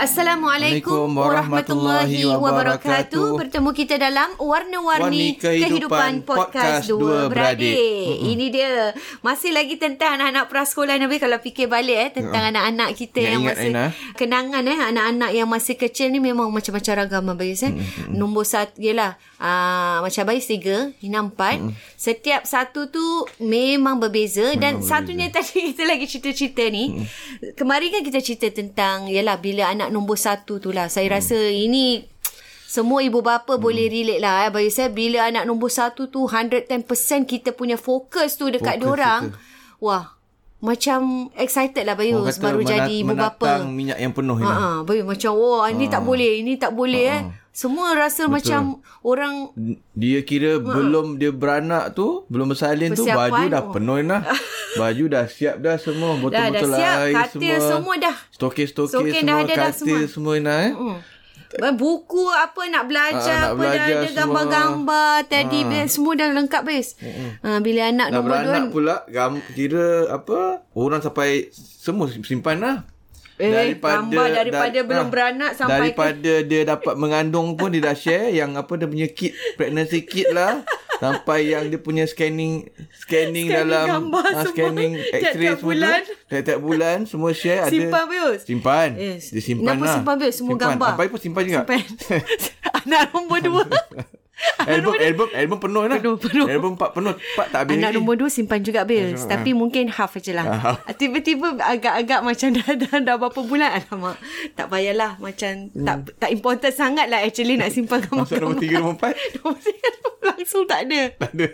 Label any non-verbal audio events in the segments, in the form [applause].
Assalamualaikum warahmatullahi wabarakatuh. Bertemu kita dalam Warna-Warni Kehidupan, Kehidupan Podcast Dua Beradik. Beradik. Ini dia. Masih lagi tentang anak-anak prasekolah Nabi kalau fikir balik eh tentang uh. anak-anak kita yang, yang masih Aina. kenangan eh anak-anak yang masih kecil ni memang macam-macam ragam Abayus eh. Mm-hmm. Nombor satu ialah uh, macam Abayus tiga, Ina empat. Mm-hmm. Setiap satu tu memang berbeza dan memang satunya berbeza. [laughs] tadi kita lagi cerita-cerita ni. Mm-hmm. Kemarin kan kita cerita tentang ialah bila anak nombor satu tu lah. Saya hmm. rasa ini semua ibu bapa hmm. boleh relate lah. Eh. Bagi saya bila anak nombor satu tu 110% kita punya fokus tu dekat fokus diorang. Wah. Macam excited lah Bayus baru jadi ibu bapa. minyak yang penuh ini. Ha, Bayus macam wah ini ha. tak boleh, ini tak boleh ha. eh. Semua rasa Betul. macam orang dia kira ha. belum dia beranak tu, belum bersalin tu baju dah oh. penuh dah. [laughs] baju dah siap dah semua, betul-betul dah, dah siap, air katil semua. semua dah. Stokis-stokis semua, dah ada katil dah semua. semua dah eh. Mm. Buku apa nak belajar ha, nak apa belajar dah ada gambar-gambar tadi ha. semua dah lengkap bes. Ha, bila anak nombor dua anak pula gam, kira apa orang sampai semua simpan lah. Eh, daripada, gambar daripada da, belum beranak sampai daripada ke... dia dapat mengandung pun dia dah share yang apa dia punya kit pregnancy kit lah. Sampai yang dia punya scanning scanning, scanning dalam uh, scanning x-ray bulan. tiap-tiap bulan semua share ada. Simpan bius. Simpan. Yes. dia simpan Kenapa lah. simpan bius? Semua simpan. gambar. Apa pun simpan juga. Simpan. [laughs] anak nombor dua [laughs] [laughs] album album album penuh lah. Penuh, penuh. Album empat penuh, empat tak habis. Anak nombor dua simpan juga bills, tapi mungkin half aja lah. Uh, [laughs] Tiba-tiba agak-agak macam [laughs] dah, dah dah berapa bulan alamak. Tak payahlah macam hmm. tak tak important sangat lah actually nak simpan gambar. Masuk nombor tiga nombor empat. nombor tiga langsung tak ada. Tak ada.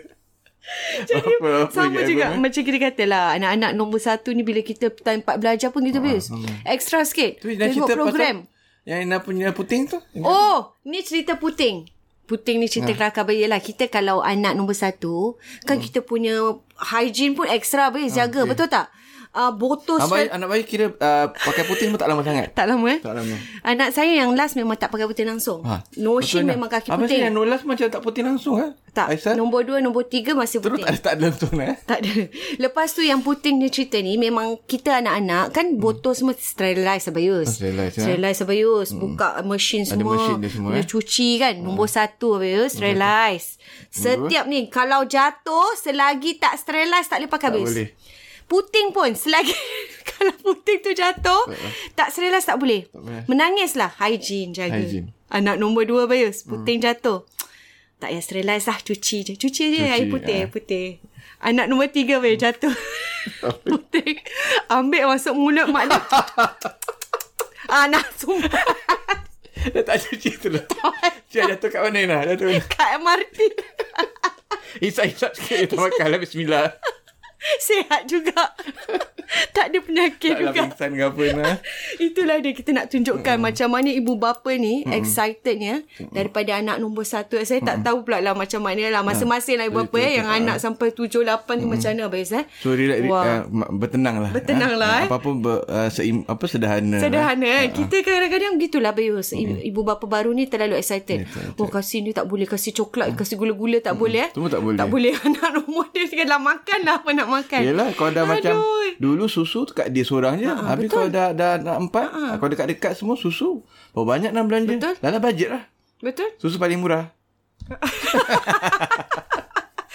Jadi apa, apa sama juga album, eh? macam kita kata lah anak-anak nombor satu ni bila kita time part belajar pun uh, bis. Uh, Extra sikit. Tengok program. Yang nak punya puting tu? Oh, ni cerita puting. Puting ni cerita ha. kelakar bayi lah. Kita kalau anak nombor satu, kan hmm. kita punya hygiene pun extra bayi jaga. Okay. Betul tak? Uh, botol Abai, Anak bayi kira uh, pakai putih pun tak lama sangat. tak lama eh? Tak lama. Anak saya yang last memang tak pakai putih langsung. Ha. Notion memang kaki Abang putih. Abang yang last macam tak putih langsung eh? Tak. Aisyah? Nombor dua, nombor tiga masih putih. Terus tak, tak ada langsung eh? Tak ada. Lepas tu yang putih ni cerita ni memang kita anak-anak kan hmm. botol semua sterilize abayus. Oh, sterilize. Ya? Sterilize abayus. Hmm. Buka mesin semua. Ada mesin dia semua eh? cuci kan. Hmm. Nombor satu abayus. Sterilize. Setiap ni kalau jatuh selagi tak sterilize tak boleh pakai abayus. Tak boleh. Puting pun selagi [laughs] kalau puting tu jatuh uh-uh. tak serius tak boleh. Menangislah hygiene jaga. Hygiene. Anak nombor dua bayus puting hmm. jatuh. Tak payah sterilize lah cuci je. Cuci je cuci, air putih, air putih. Anak nombor tiga bayus jatuh. [laughs] puting. Ambil masuk mulut mak dia. [laughs] Anak sumpah. Dah tak cuci tu lah. Cik jatuh kat mana Ina? Jatuh Kat MRT. Isap-isap sikit. Kita makan lah. Bismillah. [laughs] Sehat juga. [laughs] tak ada penyakit tak lah juga. pingsan ke apa nah. [laughs] Itulah dia kita nak tunjukkan mm. macam mana ibu bapa ni mm. excitednya mm. daripada anak nombor satu. Saya mm. tak tahu pula lah macam mana lah masing-masing lah ibu bapa eh, yang anak sampai tujuh lapan tu macam mana Abis eh. So relax, uh, bertenang lah. Bertenang ha? lah eh. Apa-apa ber, uh, seim, apa sederhana. Sederhana eh. Uh-huh. Kita kadang-kadang begitulah Bayus. Mm. Ibu bapa baru ni terlalu excited. excited. Oh kasih ni tak boleh. Kasih coklat, kasih gula-gula tak mm. boleh eh. Semua tak boleh. Tak boleh anak nombor dia. Kalau makan lah apa nak makan. Yelah kalau dah Aduh. macam dulu susu kat dia seorang je. Uh-huh, Habis betul. kalau dah, dah nak empat. Uh-huh. Kalau dekat-dekat semua susu. Berapa banyak nak belanja. Betul. Dalam bajet lah. Betul. Susu paling murah. [laughs]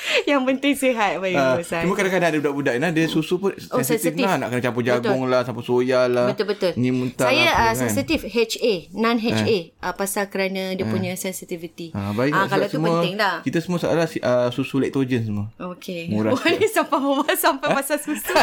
[laughs] Yang penting sihat Bayu uh, Cuma kadang-kadang ada budak-budak nah, Dia susu pun oh, sensitif lah. Nak kena campur jagung betul. lah Campur soya lah. Betul-betul Ni muntah Saya lah, uh, sensitif HA Non-HA uh. Uh, Pasal kerana Dia uh. punya sensitivity. Uh, baik, uh, Kalau tu semua, penting lah. Kita semua salah uh, Susu laktogen semua. Okay Murah [laughs] ni sampai [laughs] Sampai pasal susu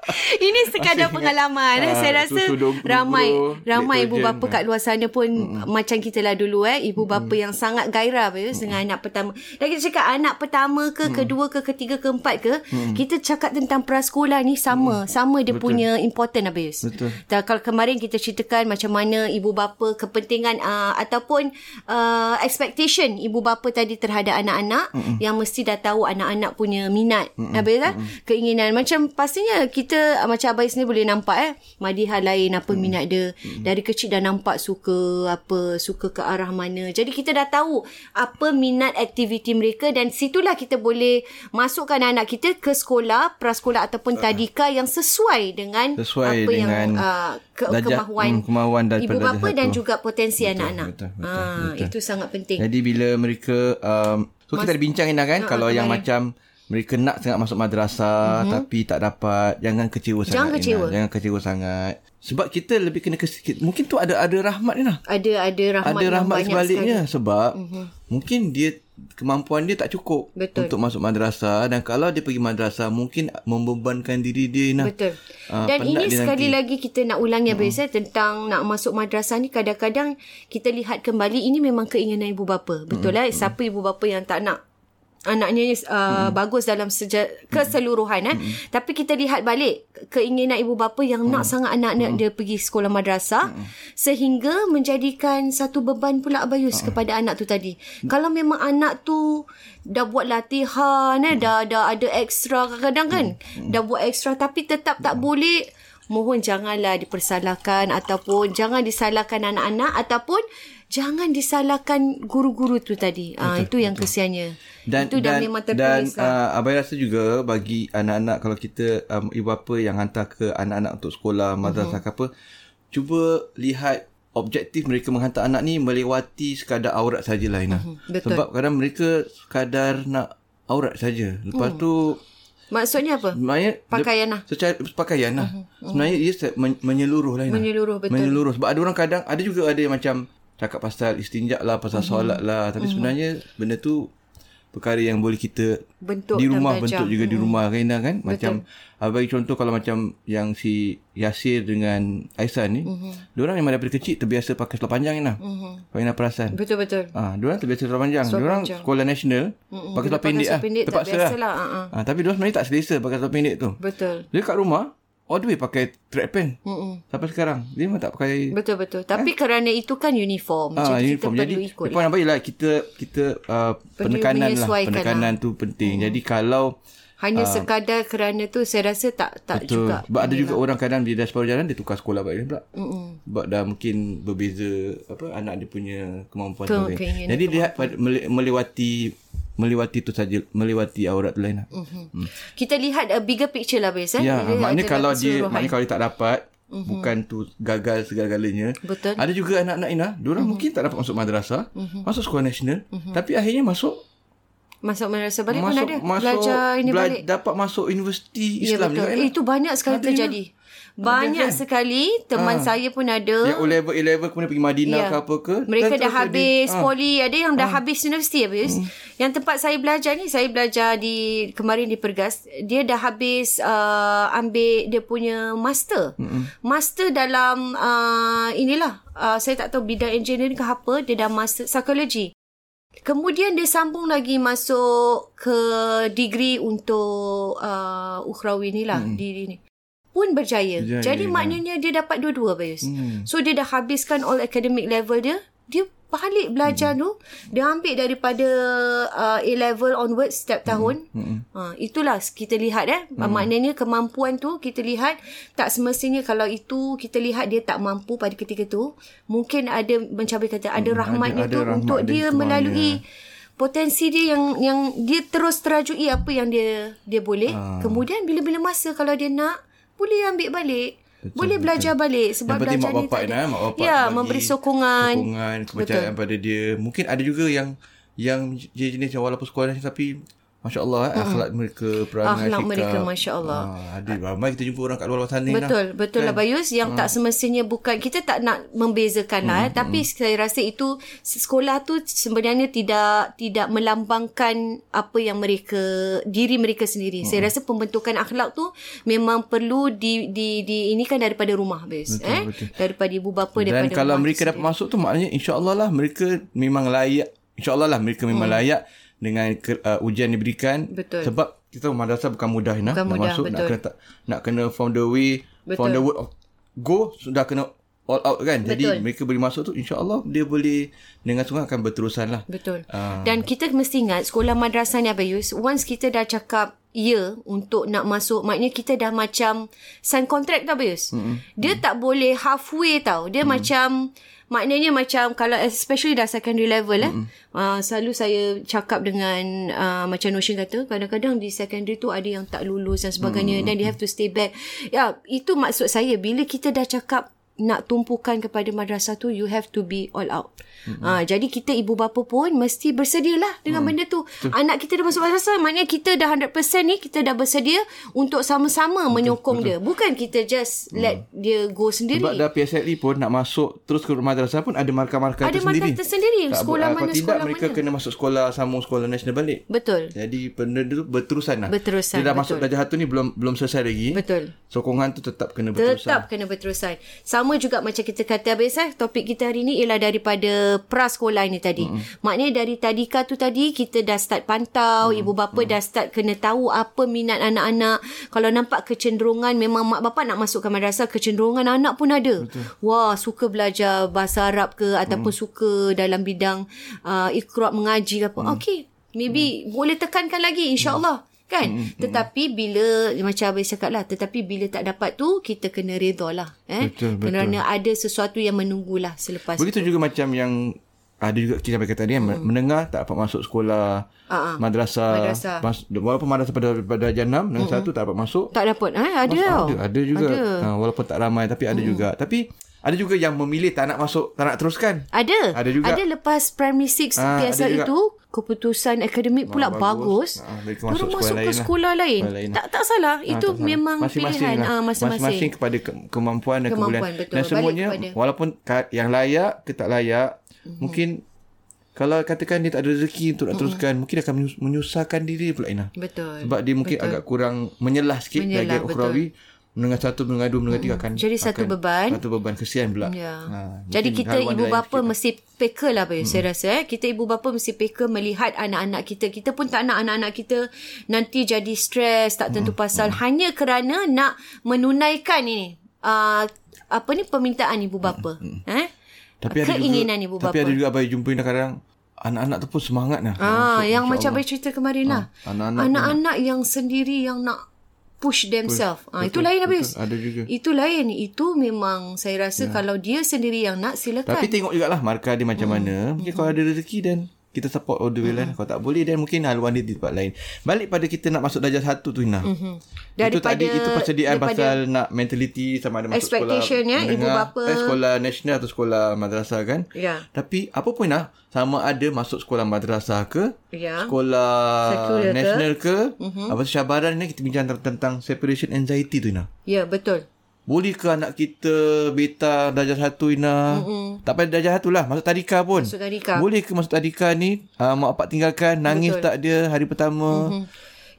[laughs] Ini sekadar Masih pengalaman ingat, Saya rasa Ramai Ramai ibu bapa kat luar sana pun mm. Macam kita lah dulu eh Ibu bapa mm. yang sangat gairah mm. Dengan anak pertama Dan kita cakap anak pertama ke mm. Kedua ke Ketiga ke Empat ke mm. Kita cakap tentang prasekolah ni Sama mm. Sama dia Betul. punya important Abis Betul Dan Kalau kemarin kita ceritakan Macam mana ibu bapa Kepentingan uh, Ataupun uh, Expectation Ibu bapa tadi terhadap anak-anak mm. Yang mesti dah tahu Anak-anak punya minat mm. Abis lah mm. Keinginan Macam pastinya Kita macam Abai sendiri boleh nampak eh Madiha lain apa hmm. minat dia hmm. dari kecil dah nampak suka apa suka ke arah mana jadi kita dah tahu apa minat aktiviti mereka dan situlah kita boleh masukkan anak kita ke sekolah prasekolah ataupun uh. tadika yang sesuai dengan sesuai apa dengan yang uh, ke, dajah, kemahuan, hmm, kemahuan ibu bapa dan juga potensi betul, anak-anak betul, betul, ha, betul. itu sangat penting jadi bila mereka um, so Mas, kita ada bincang Ina kan uh, kalau uh, yang macam mereka nak sangat masuk madrasah mm-hmm. tapi tak dapat jangan kecewa jangan sangat kecewa. jangan kecewa sangat sebab kita lebih kena kesikit mungkin tu ada ada rahmat ni lah ada ada rahmat ada rahmat sebaliknya sekali. sebab mm-hmm. mungkin dia kemampuan dia tak cukup Betul. untuk masuk madrasah dan kalau dia pergi madrasah mungkin membebankan diri dia nah. Betul. Uh, dan ini sekali nanti. lagi kita nak ulang ya uh-huh. tentang nak masuk madrasah ni kadang-kadang kita lihat kembali ini memang keinginan ibu bapa. Betul uh-huh. lah siapa ibu bapa yang tak nak anaknya uh, hmm. bagus dalam seja- keseluruhan eh hmm. tapi kita lihat balik keinginan ibu bapa yang hmm. nak sangat anak-anak hmm. dia pergi sekolah madrasah hmm. sehingga menjadikan satu beban pula abayus hmm. kepada anak tu tadi hmm. kalau memang anak tu dah buat latihan eh hmm. dah dah ada ekstra kadang-kadang kan hmm. dah buat ekstra tapi tetap tak hmm. boleh mohon janganlah dipersalahkan ataupun jangan disalahkan anak-anak ataupun jangan disalahkan guru-guru tu tadi. Ah itu betul. yang kesiannya. Dan, itu dah memang tertulis. Dan lah. uh, abai rasa juga bagi anak-anak kalau kita um, ibu bapa yang hantar ke anak-anak untuk sekolah madrasah uh-huh. apa cuba lihat objektif mereka menghantar anak ni melewati sekadar aurat sajalah Ina. Uh-huh. Betul. Sebab kadang mereka sekadar nak aurat saja. Lepas uh tu Maksudnya apa? Sebenarnya pakaian lah. Secara pakaian lah. Uh-huh. Sebenarnya ia menyeluruh lah. Menyeluruh betul. Menyeluruh. Sebab ada orang kadang ada juga ada yang macam cakap pasal istinjak lah, pasal uh-huh. solat lah. Tapi uh-huh. sebenarnya benda tu perkara yang boleh kita bentuk di rumah bentuk juga uh-huh. di rumah Raina kan. Macam uh, bagi contoh kalau macam yang si Yasir dengan Aisan ni. Uh-huh. Diorang memang daripada kecil terbiasa pakai seluar panjang ni lah. Uh-huh. Raina perasan. Betul-betul. Ah, diorang terbiasa seluar panjang. Seluar diorang panjang. sekolah nasional uh-huh. pakai seluar pendek, lah. pendek Terpaksa lah. lah. Uh-huh. Ah, tapi diorang sebenarnya tak selesa pakai seluar pendek tu. Betul. Jadi kat rumah all the way pakai track pant. Mm-mm. Sampai sekarang. Dia memang tak pakai. Betul-betul. Tapi eh? kerana itu kan uniform. Ah, jadi uniform. kita jadi, perlu ikut. Jadi, lah. baiklah kita, kita uh, penekanan lah. Penekanan lah. tu penting. Mm. Jadi kalau... Hanya uh, sekadar kerana tu saya rasa tak tak betul. juga. Sebab ada juga lah. orang kadang dia dah separuh jalan dia tukar sekolah balik pula. Mm-mm. Sebab dah mungkin berbeza apa anak dia punya kemampuan tu. Jadi dia melewati melewati tu saja melewati aurat tu lain lah. Uh-huh. Hmm. Kita lihat a bigger picture lah biasa. Eh? Ya, maknanya kalau dia maknanya kalau dia tak dapat uh-huh. bukan tu gagal segala-galanya. Betul. Ada juga anak-anak Ina, diorang uh-huh. mungkin tak dapat masuk madrasah, uh-huh. masuk sekolah nasional, uh-huh. tapi akhirnya masuk Masuk madrasah balik masuk, pun ada. Masuk, belajar ini bela- balik. Dapat masuk universiti ya, Islam. Ya, betul. Eh, itu banyak sekali ada terjadi. Juga. Banyak kan? sekali teman ha. saya pun ada. Yang level, A level kemudian pergi Madinah ya. ke apa ke. Mereka dah habis ha. poli, ada yang dah ha. habis universiti habis. Hmm. Yang tempat saya belajar ni, saya belajar di kemarin di Pergas, dia dah habis uh, ambil dia punya master. Hmm. Master dalam uh, inilah, uh, saya tak tahu bidang engineering ke apa, dia dah master psikologi. Kemudian dia sambung lagi masuk ke degree untuk uh, ukhrawi ni lah. Hmm. Di, ni. pun berjaya. Berjaya, Jadi ya. maknanya dia dapat dua-dua Bayus. Hmm. So dia dah habiskan all academic level dia, dia balik belajar hmm. tu, dia ambil daripada uh, A level onwards setiap tahun. Hmm. Uh, itulah kita lihat eh. Hmm. Maknanya kemampuan tu kita lihat tak semestinya kalau itu kita lihat dia tak mampu pada ketika tu, mungkin ada mencapai kata ada rahmatnya ada tu rahmat untuk dia dia semuanya. melalui potensi dia yang yang dia terus terajui apa yang dia dia boleh. Ah. Kemudian bila-bila masa kalau dia nak boleh ambil balik. Betul, boleh belajar betul. balik sebab Yang belajar mak ni bapak tak ada. nah, mak bapak ya, bagi memberi sokongan. sokongan kepercayaan pada dia. Mungkin ada juga yang yang jenis yang walaupun sekolah ni tapi Masya Allah eh, akhlak mereka perangai Akhlak sikap. mereka, Masya Allah. Ah, ada ramai kita jumpa orang kat luar sana Betul, lah. betul lah Bayus yang tak semestinya bukan kita tak nak membezakan lah eh, tapi saya rasa itu sekolah tu sebenarnya tidak tidak melambangkan apa yang mereka diri mereka sendiri. Saya rasa pembentukan akhlak tu memang perlu di di di ini kan daripada rumah Bayus Betul, eh betul. daripada ibu bapa Dan daripada kalau mereka dapat masuk tu maknanya insya-Allah lah mereka memang layak. Insya-Allah lah mereka memang Hmm. layak dengan ke, uh, ujian diberikan. Betul. Sebab kita tahu madrasah bukan mudah Ina. Bukan nak mudah, masuk nak betul. kena tak, nak kena from the way Betul. from the word of go sudah kena all out kan. Jadi mereka boleh masuk tu insya-Allah dia boleh dengan sungguh akan berterusan lah. Betul. Ah. Dan kita mesti ingat sekolah madrasah ni Abayus, once kita dah cakap ya untuk nak masuk, maknanya kita dah macam sign contract tau Abayus. Mm-hmm. Dia tak boleh halfway tau. Dia mm-hmm. macam maknanya macam kalau especially dah secondary level eh. Mm-hmm. Uh, selalu saya cakap dengan uh, macam Notion kata, kadang-kadang di secondary tu ada yang tak lulus dan sebagainya mm-hmm. they have to stay back. Ya, itu maksud saya bila kita dah cakap nak tumpukan kepada madrasah tu you have to be all out. Mm-hmm. Ha, jadi kita ibu bapa pun mesti bersedialah dengan mm. benda tu. Anak kita dah masuk madrasah maknanya kita dah 100% ni kita dah bersedia untuk sama-sama betul, menyokong betul. dia. Bukan kita just mm. let dia go sendiri. Sebab dah PSLE pun nak masuk terus ke madrasah pun ada markah-markah Ada tersendiri. markah tersendiri. Tak, Sekolah mana, Kalau tidak sekolah mereka mana. kena masuk sekolah sambung sekolah nasional balik. Betul. Jadi benda tu berterusan lah. Berterusan, Dia dah betul. masuk darjah satu ni belum belum selesai lagi. Betul. Sokongan tu tetap kena berterusan. Tetap kena berterusan. Sama juga macam kita kata habis eh, topik kita hari ni ialah daripada prasekolah ni tadi. Mm-hmm. Maknanya dari tadika tu tadi kita dah start pantau, mm-hmm. ibu bapa mm-hmm. dah start kena tahu apa minat anak-anak. Kalau nampak kecenderungan memang mak bapak nak masukkan madrasah, kecenderungan anak pun ada. Betul. Wah, suka belajar bahasa Arab ke ataupun mm. suka dalam bidang uh, ikhra mengaji ke apa. Mm. Okey, maybe mm. boleh tekankan lagi insya-Allah. Kan? Mm-hmm. Tetapi bila macam Abang cakap lah, tetapi bila tak dapat tu kita kena redha lah. Eh? Betul, betul. Kerana ada sesuatu yang menunggulah selepas Begitu juga macam yang ada juga kita sampai kata tadi hmm. mendengar tak dapat masuk sekolah Ah, ah. madrasah, Madrasah. Mas, walaupun madrasah pada pada darjah 6 dan satu tak dapat masuk tak dapat. Eh? Ada Mas- tau. ada, ada juga Ada. Ha, walaupun tak ramai tapi ada juga tapi ada juga yang memilih tak nak masuk tak nak teruskan Ada. Ada juga. Ada lepas primary 6 Ah, ada PSL juga. itu keputusan akademik pula bagus. bagus. Mereka Terus masuk masuk, sekolah ke lain lah. sekolah lain. Sekolah lain lah. Tak tak salah. Ah, Itu tak salah. memang masing-masing pilihan lah. ah masing-masing. Masing-masing kepada ke- kemampuan dan Kemampuan, kebolehan. betul. Dan semuanya kepada- walaupun yang layak ke tak layak, Mhm. mungkin kalau katakan dia tak ada rezeki untuk nak teruskan, mungkin dia akan menyus- menyusahkan diri pula Ina. Betul. Sebab dia mungkin agak kurang menyelah sikit Menyelah, dari ukhrawi. Mendengar satu, mendengar dua, mendengar tiga akan Jadi satu akan- beban. Satu beban kesian pula. Ya. Ha, Jadi kita ibu bapa mesti peka lah Bayu, saya rasa eh. Kita ibu bapa mesti peka melihat anak-anak kita. Kita pun tak nak anak-anak kita nanti jadi stres, tak tentu pasal hanya kerana nak menunaikan ini uh, apa ni permintaan ibu bapa. Eh? Tapi ada Keinginan juga, ibu Tapi bapa. ada juga Abai jumpa kadang anak-anak tu pun semangat lah. Ah, Masuk, yang macam Allah. Abang cerita kemarin lah. Ah, anak-anak Anak-anak yang sendiri yang nak push themselves. Ah, itu betul, lain betul. habis. Ada juga. Itu lain. Itu memang saya rasa kalau dia sendiri yang nak silakan. Tapi tengok jugalah markah dia Hmm. macam mana. Mungkin kalau ada rezeki dan kita support all the way lah. Kalau tak boleh dan mungkin haluan dia di tempat lain. Balik pada kita nak masuk darjah satu tu Ina. Mm-hmm. itu tadi itu persediaan pasal nak mentality sama ada masuk sekolah Expectation, ya, ibu bapa. Eh, sekolah nasional atau sekolah madrasah kan. Ya. Tapi apa pun lah sama ada masuk sekolah madrasah ke Ya. sekolah Sekular ke. nasional ke, mm-hmm. apa tu, cabaran ni kita bincang tentang, separation anxiety tu Ina. Ya, betul. Boleh ke anak kita beta darjah satu Ina? Mm-mm. Tak payah darjah satu lah. Masuk tadika pun. Masuk tadika. Boleh ke masuk tadika ni? Uh, mak bapak tinggalkan. Nangis Betul. tak dia hari pertama? Mm-hmm.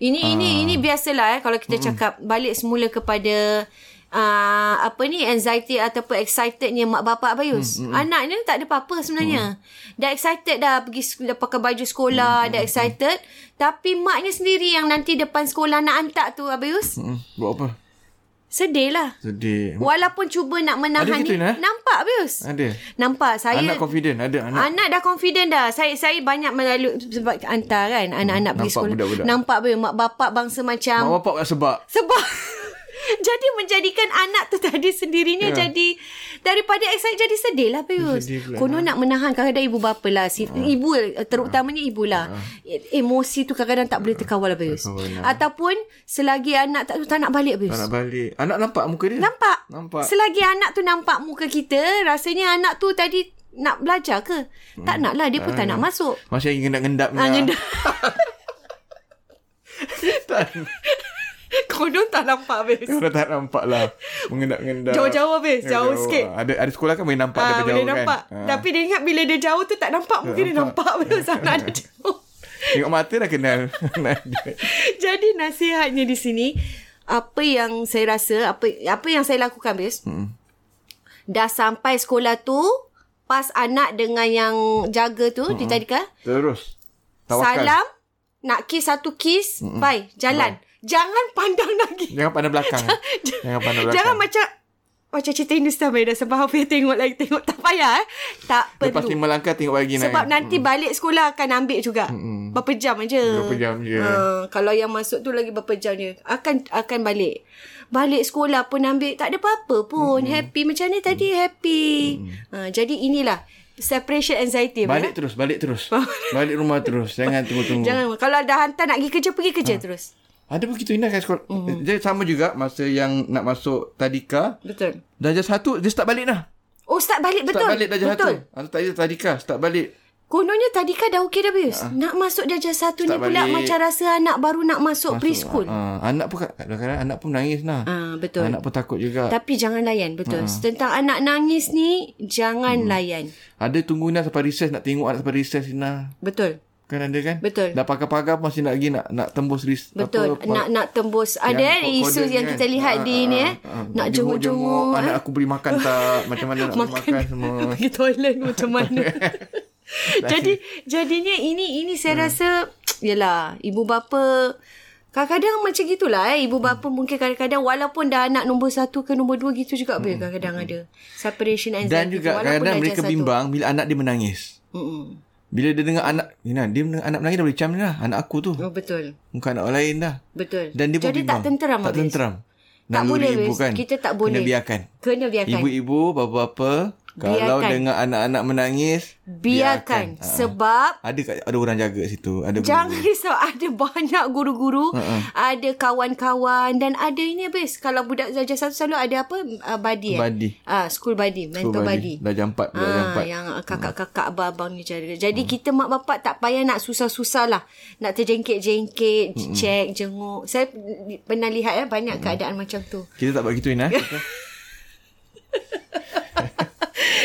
Ini ini ini biasalah eh kalau kita cakap balik semula kepada uh, apa ni anxiety ataupun excitednya mak bapak Abayus. Hmm, hmm. Anak ni tak ada apa-apa sebenarnya. Hmm. Dah excited dah pergi dah pakai baju sekolah, hmm, dah excited, tapi maknya sendiri yang nanti depan sekolah nak hantar tu Abayus. Mm-mm. Buat apa? Sedih lah. Sedih. Walaupun cuba nak menahan Ada ni. Ina? Nampak Bius? Ada. Nampak. Saya Anak confident. Ada anak. Anak dah confident dah. Saya saya banyak melalui sebab hantar kan anak-anak pergi nampak sekolah. budak-budak. Nampak be mak bapak bangsa macam Mak bapak sebab. sebab [laughs] [laughs] jadi menjadikan anak tu tadi sendirinya Ya. jadi daripada excited jadi sedih lah Pius. Ha. Konon nak menahan kadang-kadang ibu bapa lah. Si, Ibu terutamanya ibu lah. Emosi tu kadang-kadang tak boleh terkawal lah Pius. Terkawal lah. Ataupun selagi anak tak, tak nak balik Pius. Tak nak balik. Anak nampak muka dia? Nampak? Nampak. Selagi anak tu nampak muka kita, rasanya anak tu tadi nak belajar ke? Tak nak lah. Dia pun tak nak masuk. Masih lagi ngendap-ngendap. Ah, ngendap. [laughs] tak. [laughs] Konon tak nampak habis. Orang tak nampak lah. Mengendap-ngendap. Jauh-jauh habis. Ya, Jauh sikit. Ada ada sekolah kan boleh nampak Ah, daripada boleh jauh nampak. kan. Ah. Tapi dia ingat bila dia jauh tu tak nampak. Mungkin dia nampak habis anak dia jauh. [laughs] Tengok mata dah kenal. [laughs] Jadi nasihatnya di sini apa yang saya rasa apa apa yang saya lakukan bis Hmm. dah sampai sekolah tu pas anak dengan yang jaga tu di tadika Terus. Tawakal. salam nak kiss satu kiss bye jalan jangan pandang lagi Jangan pandang belakang. [laughs] Jangan pandang belakang. jangan macam macam cerita Hindustan baik dah sebab apa tengok lagi tengok tak payah eh tak Lepas perlu lima langkah tengok lagi naik. sebab nanti balik sekolah akan ambil juga. Mm-mm. Berapa jam aja. Berapa jam je. Uh, kalau yang masuk tu lagi berapa jam je. Akan akan balik. Balik sekolah pun ambil tak ada apa-apa pun. Mm-mm. Happy macam ni tadi happy. Uh, jadi inilah separation anxiety. Balik eh? terus, balik terus. [laughs] balik rumah terus. Jangan tunggu-tunggu. Jangan kalau dah hantar nak pergi kerja pergi kerja Ha. terus. Ada kita indah kat sekolah. Mm. Dia sama juga masa yang nak masuk tadika. Betul. Darjah satu, dia start balik dah. Oh start balik betul. Start balik darjah betul. satu. Atau tadi tadika, start balik. Kononnya tadi kan dah okey dah Bius. Nak masuk darjah satu ni Start pula balik. macam rasa anak baru nak masuk, Masuk. preschool. Uh, anak pun kadang-kadang anak pun menangis nah. Ah, betul. Anak pun takut juga. Tapi jangan layan betul. Uh. Tentang anak nangis ni jangan hmm. layan. Ada tunggu Ina sampai recess nak tengok anak sampai recess Ina. Betul. Kan ada kan? Betul. Dah pagar-pagar masih nak lagi nak nak tembus ris. Betul. Apa, nak nak tembus ada yang eh, isu yang kan? kita lihat Ah, di ah, ni eh. ah. Nak Jenguk-jenguk, jenguk-jenguk. Anak eh. aku beri makan tak? [laughs] Macam mana nak beri makan semua. [laughs] Pergi toilet macam mana. [laughs] Jadi jadinya ini ini saya rasa [tsk] yalah ibu bapa Kadang-kadang macam gitulah eh. Ibu bapa mungkin kadang-kadang walaupun dah anak nombor satu ke nombor dua gitu juga hmm. kadang-kadang ada. Separation anxiety. Dan juga kadang-kadang mereka satu. bimbang bila anak dia menangis. Mm-mm. Bila dia dengar anak, Nina, dia dengar anak menangis dah boleh cam dah. Anak aku tu. Oh, betul. Bukan anak orang lain dah. Betul. Dan dia pun Jadi bimbang. tak tenteram Tak habis. tenteram. Tak Naluri boleh, ibu kan. Kita tak boleh. Kena biarkan. Kena biarkan. Ibu-ibu, bapa-bapa, kalau Biarkan. dengar anak-anak menangis, biarkan. Ha. Sebab Ada ada orang jaga situ. Ada Jangan guru. risau [laughs] Ada banyak guru-guru Ha-ha. Ada kawan-kawan Dan ada ini habis Kalau budak darjah satu Selalu ada apa uh, Buddy eh? Buddy. Ah, School buddy Mentor buddy, Dah 4. Dah jam Ah, 4. yang kakak-kakak abang-abang ni cara. Jadi kita mak bapak tak payah nak susah-susah lah. Nak terjengkit-jengkit, cek, jenguk. Saya pernah lihat ya banyak keadaan macam tu. Kita tak buat gitu, Ina. [laughs]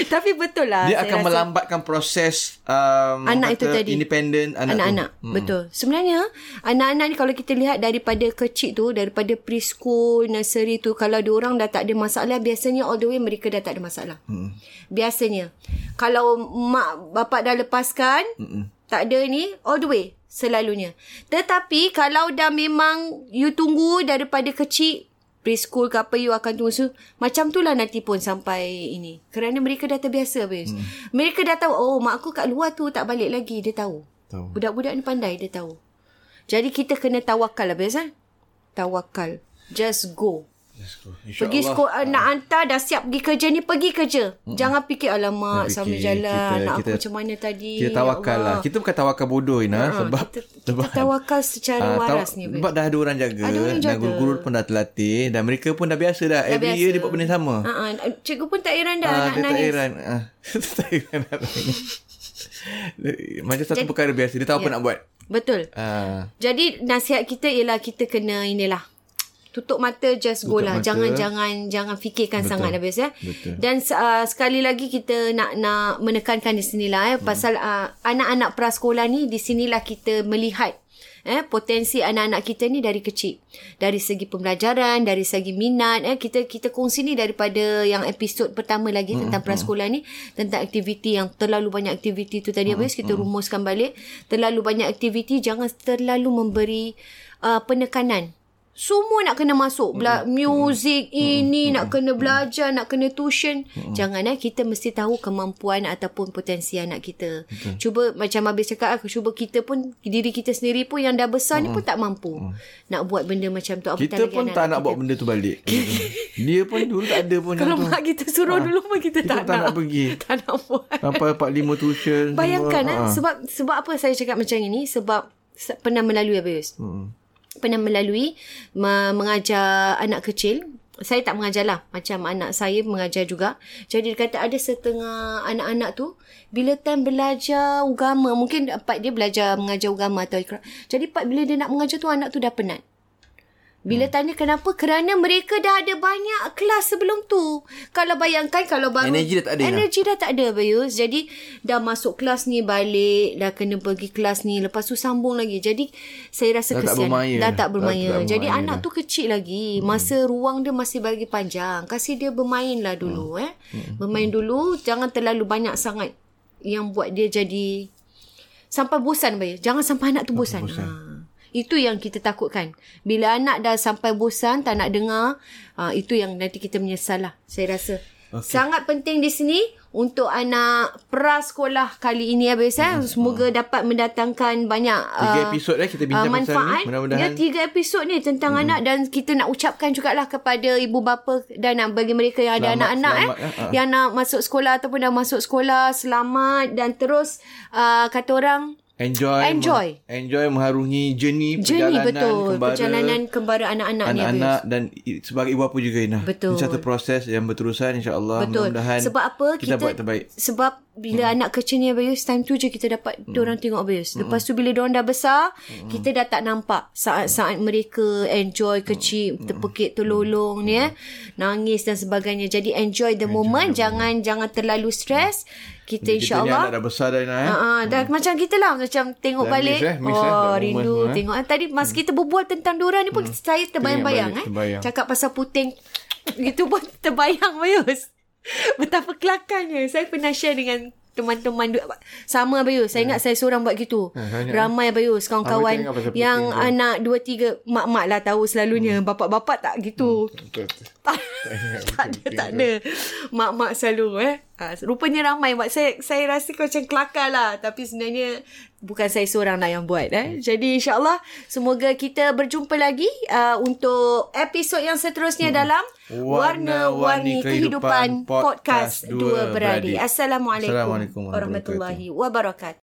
Tapi betul lah. Dia saya akan rasa. melambatkan proses um, Anak itu tadi. independent anak Anak-anak. tu. Hmm. Betul. Sebenarnya, anak-anak ni kalau kita lihat daripada kecil tu, daripada preschool, nursery tu, kalau dia orang dah tak ada masalah, biasanya all the way mereka dah tak ada masalah. Hmm. Biasanya. Kalau mak bapak dah lepaskan, Hmm. tak ada ni, all the way. Selalunya. Tetapi, kalau dah memang you tunggu daripada kecil, preschool ke apa you akan tunggu. So, macam tu lah nanti pun sampai ini. Kerana mereka dah terbiasa habis. Hmm. mereka dah tahu oh mak aku kat luar tu tak balik lagi dia tahu. Tahu. budak-budak ni pandai dia tahu. Jadi kita kena tawakal habis eh? Tawakal. Just go Pergi sekolah nak hantar dah siap pergi kerja ni pergi kerja. Mm. Jangan fikir alamak sambil jalan Kita- nak aku kita- macam mana tadi. Kita ya tawakal lah. Allah. Kita bukan tawakal bodoh Ina Ha, sebab kita, [laughs] kita sebab tawakal secara Ah, taw- waras ni. Sebab dah ada orang jaga, Ada orang dan guru-guru pun dah terlatih dan mereka pun dah biasa dah. Every biasa. year dia buat benda sama. Ha, ha, cikgu pun tak heran dah Ah, nak dia tak nangis. heran. Ah, [laughs] tak heran nak nangis. [laughs] Macam satu Jadi- perkara biasa. Dia tahu apa Ya. nak buat. Betul. Ah, Jadi nasihat kita ialah kita kena inilah tutup mata just go lah. mata. Jangan jangan jangan fikirkan Betul. sangat habis ya. Betul. Dan uh, sekali lagi kita nak nak menekankan di sinilah eh hmm. pasal uh, anak-anak prasekolah ni di sinilah kita melihat eh potensi anak-anak kita ni dari kecil. Dari segi pembelajaran, dari segi minat eh kita kita kongsi ni daripada yang episod pertama lagi Hmm, tentang prasekolah ni tentang aktiviti yang terlalu banyak aktiviti tu tadi habis kita rumuskan balik. Terlalu banyak aktiviti jangan terlalu memberi uh, penekanan semua nak kena masuk. Bela- music ini nak kena belajar, nak kena tuition. Jangan eh kita mesti tahu kemampuan ataupun potensi anak kita. Cuba macam habis cakap aku cuba kita pun diri kita sendiri pun yang dah besar ni pun tak mampu nak buat benda macam tu. Kita pun tak nak kita. buat benda tu balik. [laughs] Dia pun dulu tak ada pun Kalau yang tu. mak kita suruh dulu pun kita, Kita tak, tak nak pergi. [laughs] Tak nak buat. Sampai 4-5 tuition. Bayangkan semua. eh, Ha. sebab sebab apa saya cakap macam ini? Sebab se- pernah melalui Abayus. Hmm. Pernah melalui me- mengajar anak kecil. Saya tak mengajar lah. Macam anak saya mengajar juga. Jadi dia kata ada setengah anak-anak tu bila time belajar agama. Mungkin part dia belajar mengajar agama atau. Jadi part bila dia nak mengajar tu anak tu dah penat. Bila tanya kenapa? Kerana mereka dah ada banyak kelas sebelum tu. Kalau bayangkan kalau baru... Energi dah tak ada dah. Energi dah tak ada Bayus. Jadi dah masuk kelas ni balik. Dah kena pergi kelas ni. Lepas tu sambung lagi. Jadi saya rasa Dah tak kesian. bermain. Dah tak Dah bermain. tak Jadi bermain anak dah. tu kecil lagi. Masa ruang dia masih bagi panjang. Kasih dia bermain lah dulu. Eh. Bermain dulu. Jangan terlalu banyak sangat yang buat dia jadi... Sampai bosan Bayus. Jangan sampai anak tu bosan. bosan. Ha. Itu yang kita takutkan. Bila anak dah sampai bosan, tak nak dengar, uh, itu yang nanti kita menyesal lah, saya rasa. Okay. Sangat penting di sini untuk anak prasekolah kali ini habis eh. Semoga dapat mendatangkan banyak Tiga uh, episod eh kita uh, bincang pasal manfaat. ni. Mudah-mudahan. Ya, tiga episod ni tentang hmm. anak dan kita nak ucapkan jugalah kepada ibu bapa dan uh, bagi mereka yang ada Selamat, anak-anak eh selamat, eh. Ah. yang nak masuk sekolah ataupun dah masuk sekolah selamat dan terus uh, kata orang Enjoy. Enjoy. enjoy mengharungi journey, Journey perjalanan betul kembara Perjalanan kembara anak-anak ni anak-anak dan sebagai ibu bapa juga Ina. Betul. Ini satu proses yang berterusan insya-Allah. Betul Mudah-mudahan Sebab apa kita, buat terbaik. Sebab bila hmm. anak kecil ni Abayus Time tu je kita dapat hmm. Diorang tengok Abayus Lepas tu bila diorang dah besar hmm. Kita dah tak nampak Saat-saat mereka Enjoy kecil hmm. Terpekik terlolong ni eh Nangis dan sebagainya Jadi enjoy the moment Jangan jangan terlalu stres Kita Kita ni insyaAllah anak dah besar dah Ina eh. Ha ah, dah macam kita lah macam tengok Dah balik. miss, eh, miss, eh, oh, that rindu moment eh. tengok. Ah, Tadi mas kita berbual tentang diorang ni pun saya terbayang-bayang eh. terbayang. Cakap pasal puting [laughs] gitu pun terbayang Bayus. [laughs] Betapa kelakarnya. Saya pernah share dengan teman-teman du- sama Bayus. Saya ingat saya seorang buat gitu. banyak. Ramai Bayus kawan-kawan yang anak dua tiga mak-mak lah tahu selalunya. Bapak-bapak tak gitu. [laughs] tak ada, tak ada. Mak-mak selalu eh. Ha, rupanya ramai buat saya saya rasa macam kelakar lah tapi sebenarnya bukan saya seorang lah yang buat eh. Jadi insyaallah semoga kita berjumpa lagi uh, untuk episod yang seterusnya dalam Warna-Warni Kehidupan Podcast Dua Beradik. Assalamualaikum Assalamualaikum warahmatullahi wabarakatuh.